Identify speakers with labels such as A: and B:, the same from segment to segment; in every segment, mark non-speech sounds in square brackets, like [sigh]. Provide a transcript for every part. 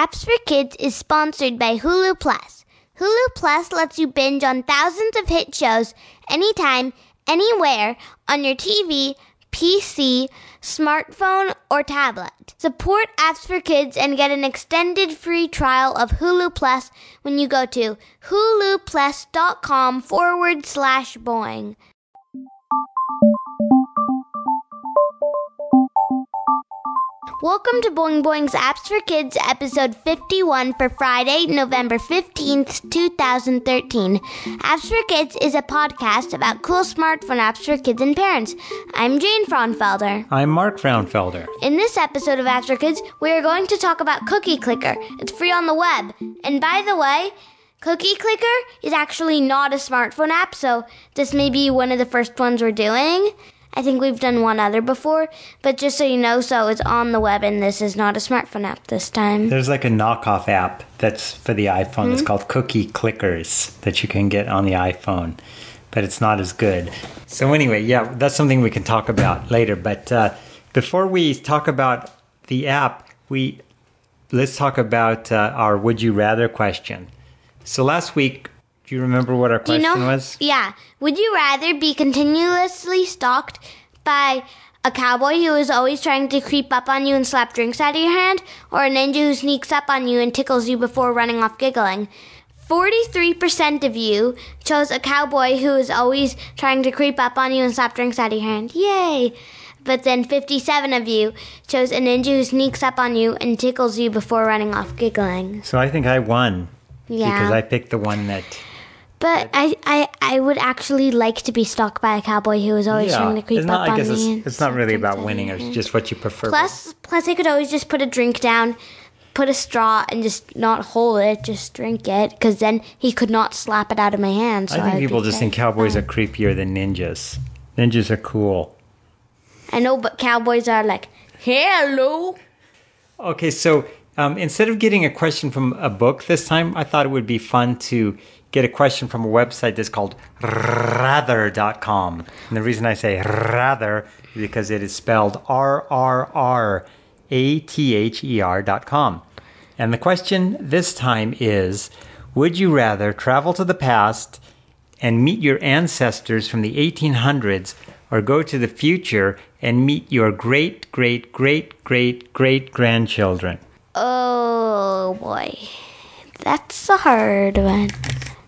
A: Apps for Kids is sponsored by Hulu Plus. Hulu Plus lets you binge on thousands of hit shows anytime, anywhere on your TV, PC, smartphone, or tablet. Support Apps for Kids and get an extended free trial of Hulu Plus when you go to huluplus.com forward slash boing. Welcome to Boing Boing's Apps for Kids, episode 51 for Friday, November 15th, 2013. Apps for Kids is a podcast about cool smartphone apps for kids and parents. I'm Jane Frauenfelder.
B: I'm Mark Frauenfelder.
A: In this episode of Apps for Kids, we are going to talk about Cookie Clicker. It's free on the web. And by the way, Cookie Clicker is actually not a smartphone app, so this may be one of the first ones we're doing. I think we've done one other before, but just so you know, so it's on the web and this is not a smartphone app this time.
B: There's like a knockoff app that's for the iPhone.
A: Hmm?
B: It's called Cookie Clickers that you can get on the iPhone, but it's not as good. So, anyway, yeah, that's something we can talk about [clears throat] later. But uh, before we talk about the app, we let's talk about uh, our Would You Rather question. So, last week, do you remember what our
A: Do you
B: question
A: know?
B: was?
A: Yeah. Would you rather be continuously stalked by a cowboy who is always trying to creep up on you and slap drinks out of your hand, or a ninja who sneaks up on you and tickles you before running off giggling? 43% of you chose a cowboy who is always trying to creep up on you and slap drinks out of your hand. Yay! But then 57 of you chose a ninja who sneaks up on you and tickles you before running off giggling.
B: So, I think I won
A: Yeah.
B: because I picked the one that.
A: But I, I, I would actually like to be stalked by a cowboy who is always trying to creep
B: it's not,
A: up
B: I
A: on
B: guess
A: me.
B: it's, it's not really about winning. It's just what you prefer.
A: Plus, plus, I could always just put a drink down, put a straw, and just not hold it, just drink it, because then he could not slap it out of my hand. So
B: I think
A: would
B: people just think cowboys are oh. creepier than ninjas. Ninjas are cool.
A: I know, but cowboys are like, hello.
B: Okay, so um, instead of getting a question from a book this time, I thought it would be fun to get a question from a website that's called rather.com. And the reason I say rather is because it is spelled R R R A T H E R dot com. And the question this time is Would you rather travel to the past and meet your ancestors from the 1800s or go to the future and meet your great, great, great, great, great grandchildren?
A: Oh boy, that's a hard one.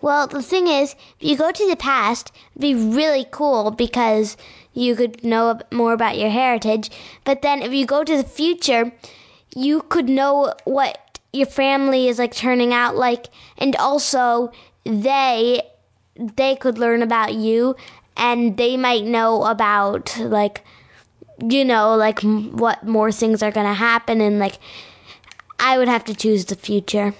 A: Well, the thing is, if you go to the past, it'd be really cool because you could know more about your heritage. But then if you go to the future, you could know what your family is like turning out like, and also they they could learn about you, and they might know about like you know like what more things are gonna happen and like I would have to choose the future.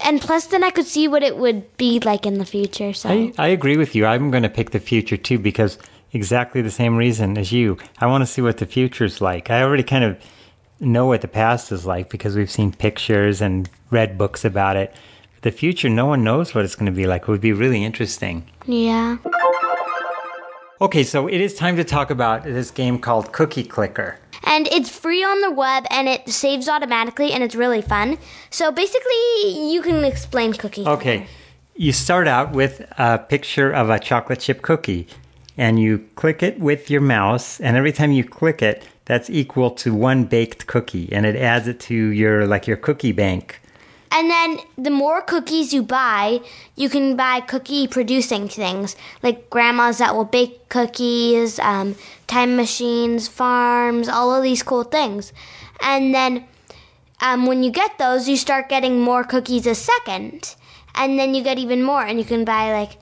A: And plus, then I could see what it would be like in the future. So,
B: I, I agree with you. I'm going to pick the future too because exactly the same reason as you. I want to see what the future's like. I already kind of know what the past is like because we've seen pictures and read books about it. The future, no one knows what it's going to be like. It would be really interesting.
A: yeah.
B: Okay, so it is time to talk about this game called Cookie Clicker.
A: And it's free on the web and it saves automatically and it's really fun. So, basically, you can explain cookie.
B: Okay, you start out with a picture of a chocolate chip cookie and you click it with your mouse, and every time you click it, that's equal to one baked cookie and it adds it to your like your cookie bank.
A: And then the more cookies you buy, you can buy cookie producing things like grandmas that will bake cookies, um, time machines, farms, all of these cool things. And then um, when you get those, you start getting more cookies a second. And then you get even more, and you can buy like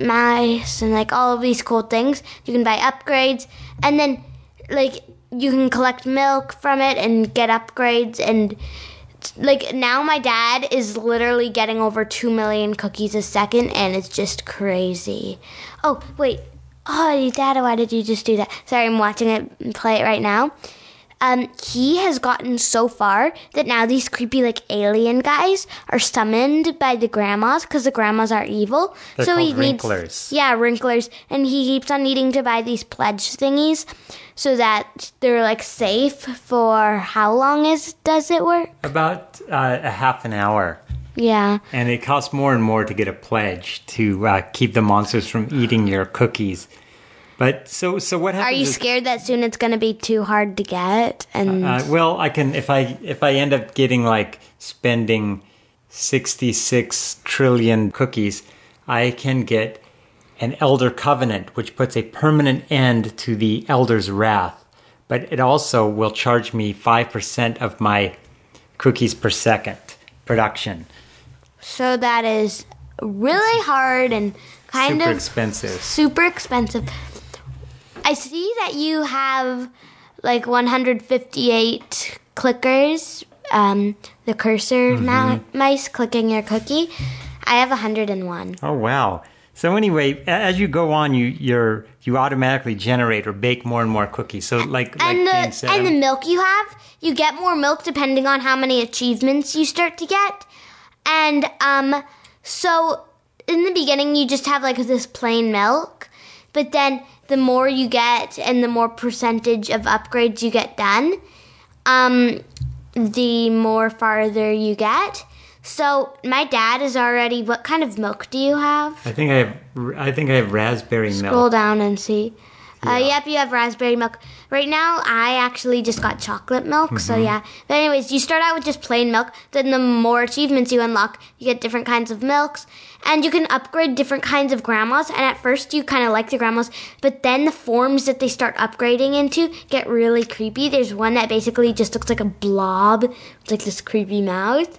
A: mice and like all of these cool things. You can buy upgrades, and then like you can collect milk from it and get upgrades and like now my dad is literally getting over 2 million cookies a second and it's just crazy. Oh wait. Oh dad why did you just do that? Sorry i'm watching it play it right now um, he has gotten so far that now these creepy like alien guys are summoned by the grandmas because the grandmas are evil.
B: They're
A: so he
B: called
A: needs
B: wrinklers.
A: yeah wrinklers, and he keeps on needing to buy these pledge thingies so that they're like safe for how long is does it work?
B: About uh, a half an hour.
A: Yeah.
B: And it costs more and more to get a pledge to uh, keep the monsters from eating your cookies. But so so what
A: Are you
B: is-
A: scared that soon it's gonna be too hard to get? And
B: Uh, well, I can if I if I end up getting like spending sixty six trillion cookies, I can get an elder covenant, which puts a permanent end to the elder's wrath. But it also will charge me five percent of my cookies per second production.
A: so that is really hard and kind of
B: Super
A: of
B: expensive.
A: super expensive. I see that you have like 158 clickers, um, the cursor
B: Mm-hmm.
A: mou- mice clicking your cookie. I have 101.
B: Oh wow! So anyway, as you go on, you you're you automatically generate or bake more and more cookies. So like like
A: And
B: Dean
A: the
B: said,
A: and the
B: I'm-
A: milk you have, you get more milk depending on how many achievements you start to get. And um so in the beginning you just have like this plain milk, but then the more you get and the more percentage of upgrades you get done, um the more farther you get. So my dad is already what kind of milk do you have?
B: I think I have I think I have raspberry
A: Scroll
B: milk.
A: Scroll down and see. Uh, yep, you have raspberry milk. Right now, I actually just got chocolate milk, so
B: Mm-hmm.
A: yeah. But anyways, you start out with just plain milk. Then the more achievements you unlock, you get different kinds of milks, and you can upgrade different kinds of grandmas. And at first, you kind of like the grandmas, but then the forms that they start upgrading into get really creepy. There's one that basically just looks like a blob with like this creepy mouth.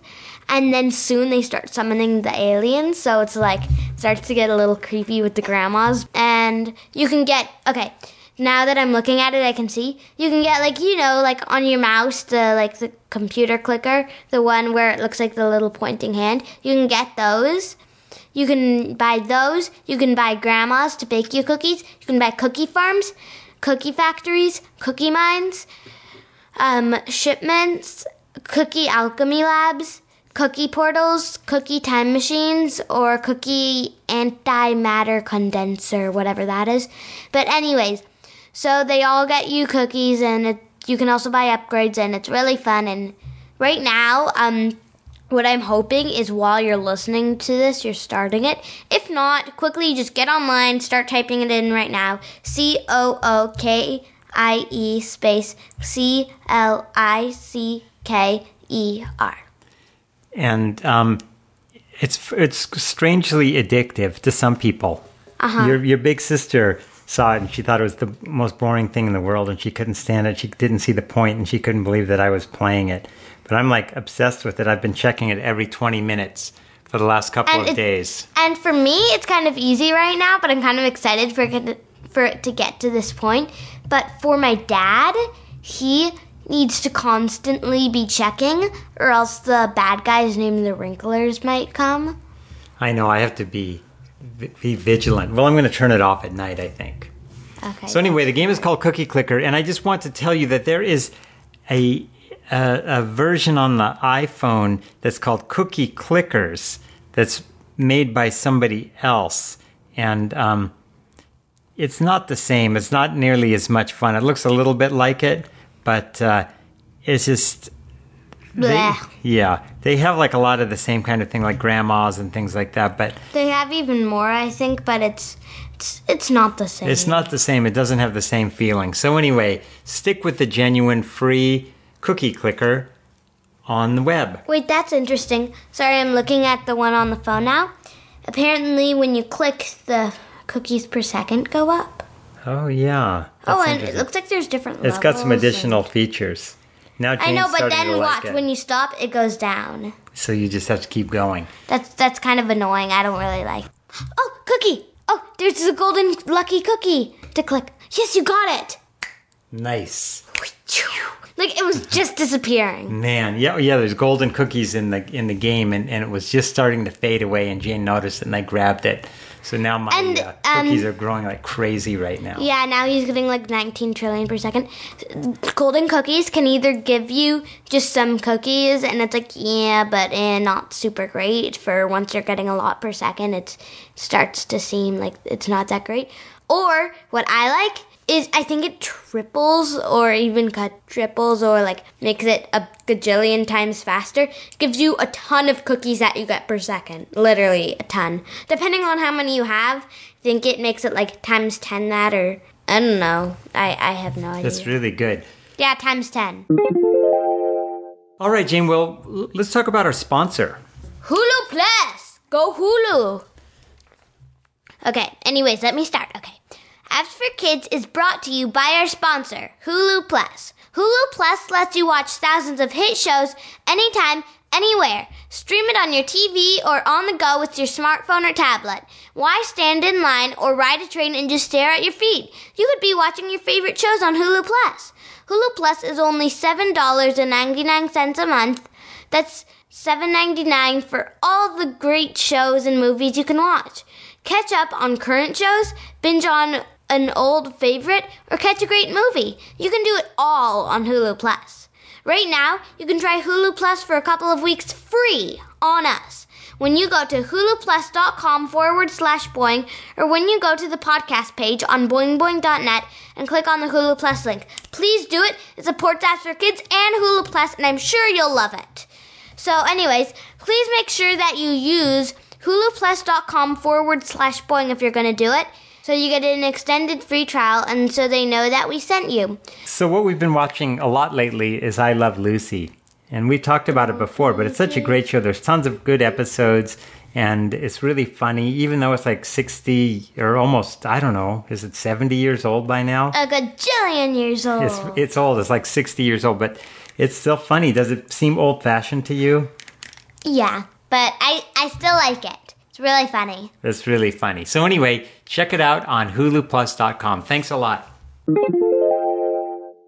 A: And then soon they start summoning the aliens, so it's like starts to get a little creepy with the grandmas. And you can get okay. Now that I'm looking at it, I can see you can get like you know like on your mouse the like the computer clicker, the one where it looks like the little pointing hand. You can get those. You can buy those. You can buy grandmas to bake you cookies. You can buy cookie farms, cookie factories, cookie mines, um, shipments, cookie alchemy labs, cookie portals, cookie time machines, or cookie antimatter condenser, whatever that is. But anyways, so they all get you cookies, and it, you can also buy upgrades, and it's really fun. And right now, um, what I'm hoping is while you're listening to this, you're starting it. If not, quickly just get online, start typing it in right now. C O O K I E space C L I C K E R.
B: and um, it's it's strangely addictive to some people.
A: Uh-huh.
B: Your your big sister saw it and she thought it was the most boring thing in the world, and she couldn't stand it. She didn't see the point, and she couldn't believe that I was playing it. But I'm like obsessed with it. I've been checking it every 20 minutes for the last couple
A: And
B: of days.
A: And for me, it's kind of easy right now, but I'm kind of excited for it to, for it to get to this point. But for my dad, he needs to constantly be checking, or else the bad guys named the Wrinklers might come.
B: I know I have to be be vigilant. Well, I'm going to turn it off at night. I think.
A: Okay.
B: So anyway, the game is called Cookie Clicker, and I just want to tell you that there is a a, a version on the iPhone that's called Cookie Clickers that's made by somebody else, and um, it's not the same. It's not nearly as much fun. It looks a little bit like it, but uh, it's just. They, yeah, they have like a lot of the same kind of thing, like grandmas and things like that. But
A: They have even more, I think, but it's it's it's not the same.
B: It's not the same. It doesn't have the same feeling. So anyway, stick with the genuine free cookie clicker on the web.
A: Wait, that's interesting. Sorry, I'm looking at the one on the phone now. Apparently, when you click, the cookies per second go up.
B: Oh yeah.
A: oh, and it looks like there's different. Levels.
B: It's got some
A: levels and-
B: additional features. Now
A: I know, but then
B: to like
A: watch when you stop, it goes down.
B: So you just have to keep going.
A: That's that's kind of annoying. I don't really like. Oh, cookie! Oh, there's a golden lucky cookie to click. Yes, you got it.
B: Nice.
A: Like it was just disappearing.
B: Man, yeah, yeah. There's golden cookies in the in the game, and, and it was just starting to fade away. And Jane noticed it, and I grabbed it. So now my
A: And,
B: uh,
A: um,
B: cookies are growing like crazy right now.
A: Yeah, now he's getting like 19 trillion per second. Golden cookies can either give you just some cookies, and it's like, yeah, but eh, not super great. For once you're getting a lot per second, it starts to seem like it's not that great. Or what I like is I think it triples or even quadruples or like makes it a gajillion times faster. Gives you a ton of cookies that you get per second. Literally a ton. Depending on how many you have, I think it makes it like times 10 that or I don't know. I, I have no idea.
B: That's really good.
A: yeah, times 10.
B: All right, Jane. Well, l- let's talk about our sponsor.
A: Hulu Plus! Go Hulu! Okay, anyways, let me start. Okay. Kids is brought to you by our sponsor, Hulu Plus. Hulu Plus lets you watch thousands of hit shows anytime, anywhere. Stream it on your TV or on the go with your smartphone or tablet. Why stand in line or ride a train and just stare at your feed? You could be watching your favorite shows on Hulu Plus. Hulu Plus is only $7.99 a month. That's $7.99 for all the great shows and movies you can watch. Catch up on current shows, binge on an old favorite, or catch a great movie. You can do it all on Hulu Plus. Right now, you can try Hulu Plus for a couple of weeks free on us. When you go to huluplus.com forward slash boing, or when you go to the podcast page on boingboing.net and click on the Hulu Plus link. Please do it. It supports apps for kids and Hulu Plus, and I'm sure you'll love it. So, anyways, please make sure that you use huluplus.com forward slash boing if you're going to do it. So you get an extended free trial, and so they know that we sent you.
B: So what we've been watching a lot lately is I Love Lucy. And we talked about it oh, before, but it's such a great show. There's tons of good episodes and it's really funny, even though it's like 60 or almost, I don't know, is it 70 years old by now?
A: A gajillion years old.
B: It's, it's old. It's like 60 years old, but it's still funny. Does it seem old fashioned to you?
A: yeah, but I, I still like it. It's really funny.
B: It's really funny. So, anyway, check it out on huluplus.com. Thanks a lot.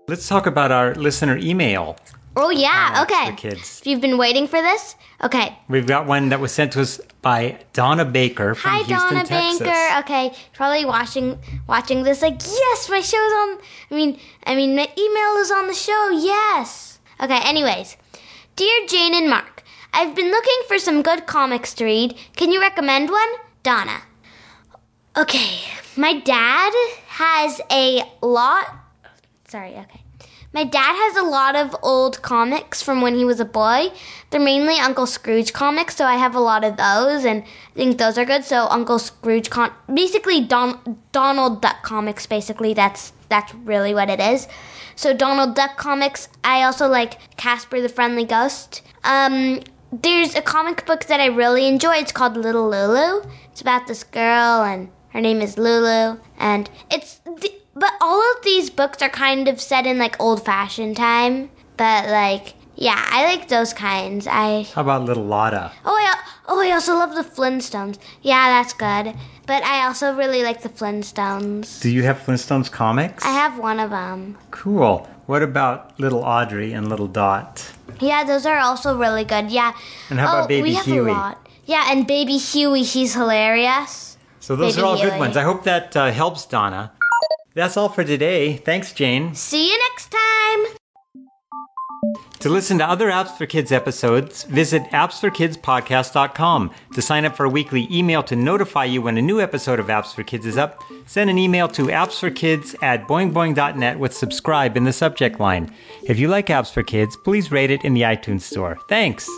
B: Let's talk about our listener email.
A: Oh, yeah,
B: Uh,
A: okay.
B: for kids.
A: If you've been waiting for this, okay.
B: We've got one that was sent to us by Donna Baker from
A: Hi,
B: Houston,
A: Donna
B: Texas.
A: Banker. Okay, probably watching watching this. Like, yes, my show's on. I mean, I mean, my email is on the show. Yes. Okay. Anyways, dear Jane and Mark, I've been looking for some good comics to read. Can you recommend one, Donna? Okay, my dad has a lot. Sorry. Okay. My dad has a lot of old comics from when he was a boy. They're mainly Uncle Scrooge comics, so I have a lot of those, and I think those are good. So Uncle Scrooge con, basically Don Donald Duck comics. Basically, that's that's really what it is. So Donald Duck comics. I also like Casper the Friendly Ghost. Um, there's a comic book that I really enjoy. It's called Little Lulu. It's about this girl, and her name is Lulu, and it's. The, but all of these books are kind of set in like old fashioned time. But like, yeah, I like those kinds. I
B: How about Little Lotta?
A: oh I oh I also love the Flintstones. Yeah, that's good. But I also really like the Flintstones.
B: Do you have Flintstones comics?
A: I have one of them.
B: Cool. What about Little Audrey and Little Dot?
A: Yeah, those are also really good. Yeah.
B: And how about
A: oh,
B: Baby
A: we have
B: Huey?
A: A lot. Yeah, and Baby Huey, he's hilarious.
B: So those
A: Baby
B: are all good ones. I hope that uh, helps, Donna. That's all for today. Thanks, Jane.
A: See you next time.
B: To listen to other Apps for Kids episodes, visit appsforkidspodcast.com. To sign up for a weekly email to notify you when a new episode of Apps for Kids is up, send an email to appsforkids at boingboing.net with subscribe in the subject line. If you like Apps for Kids, please rate it in the iTunes store. Thanks!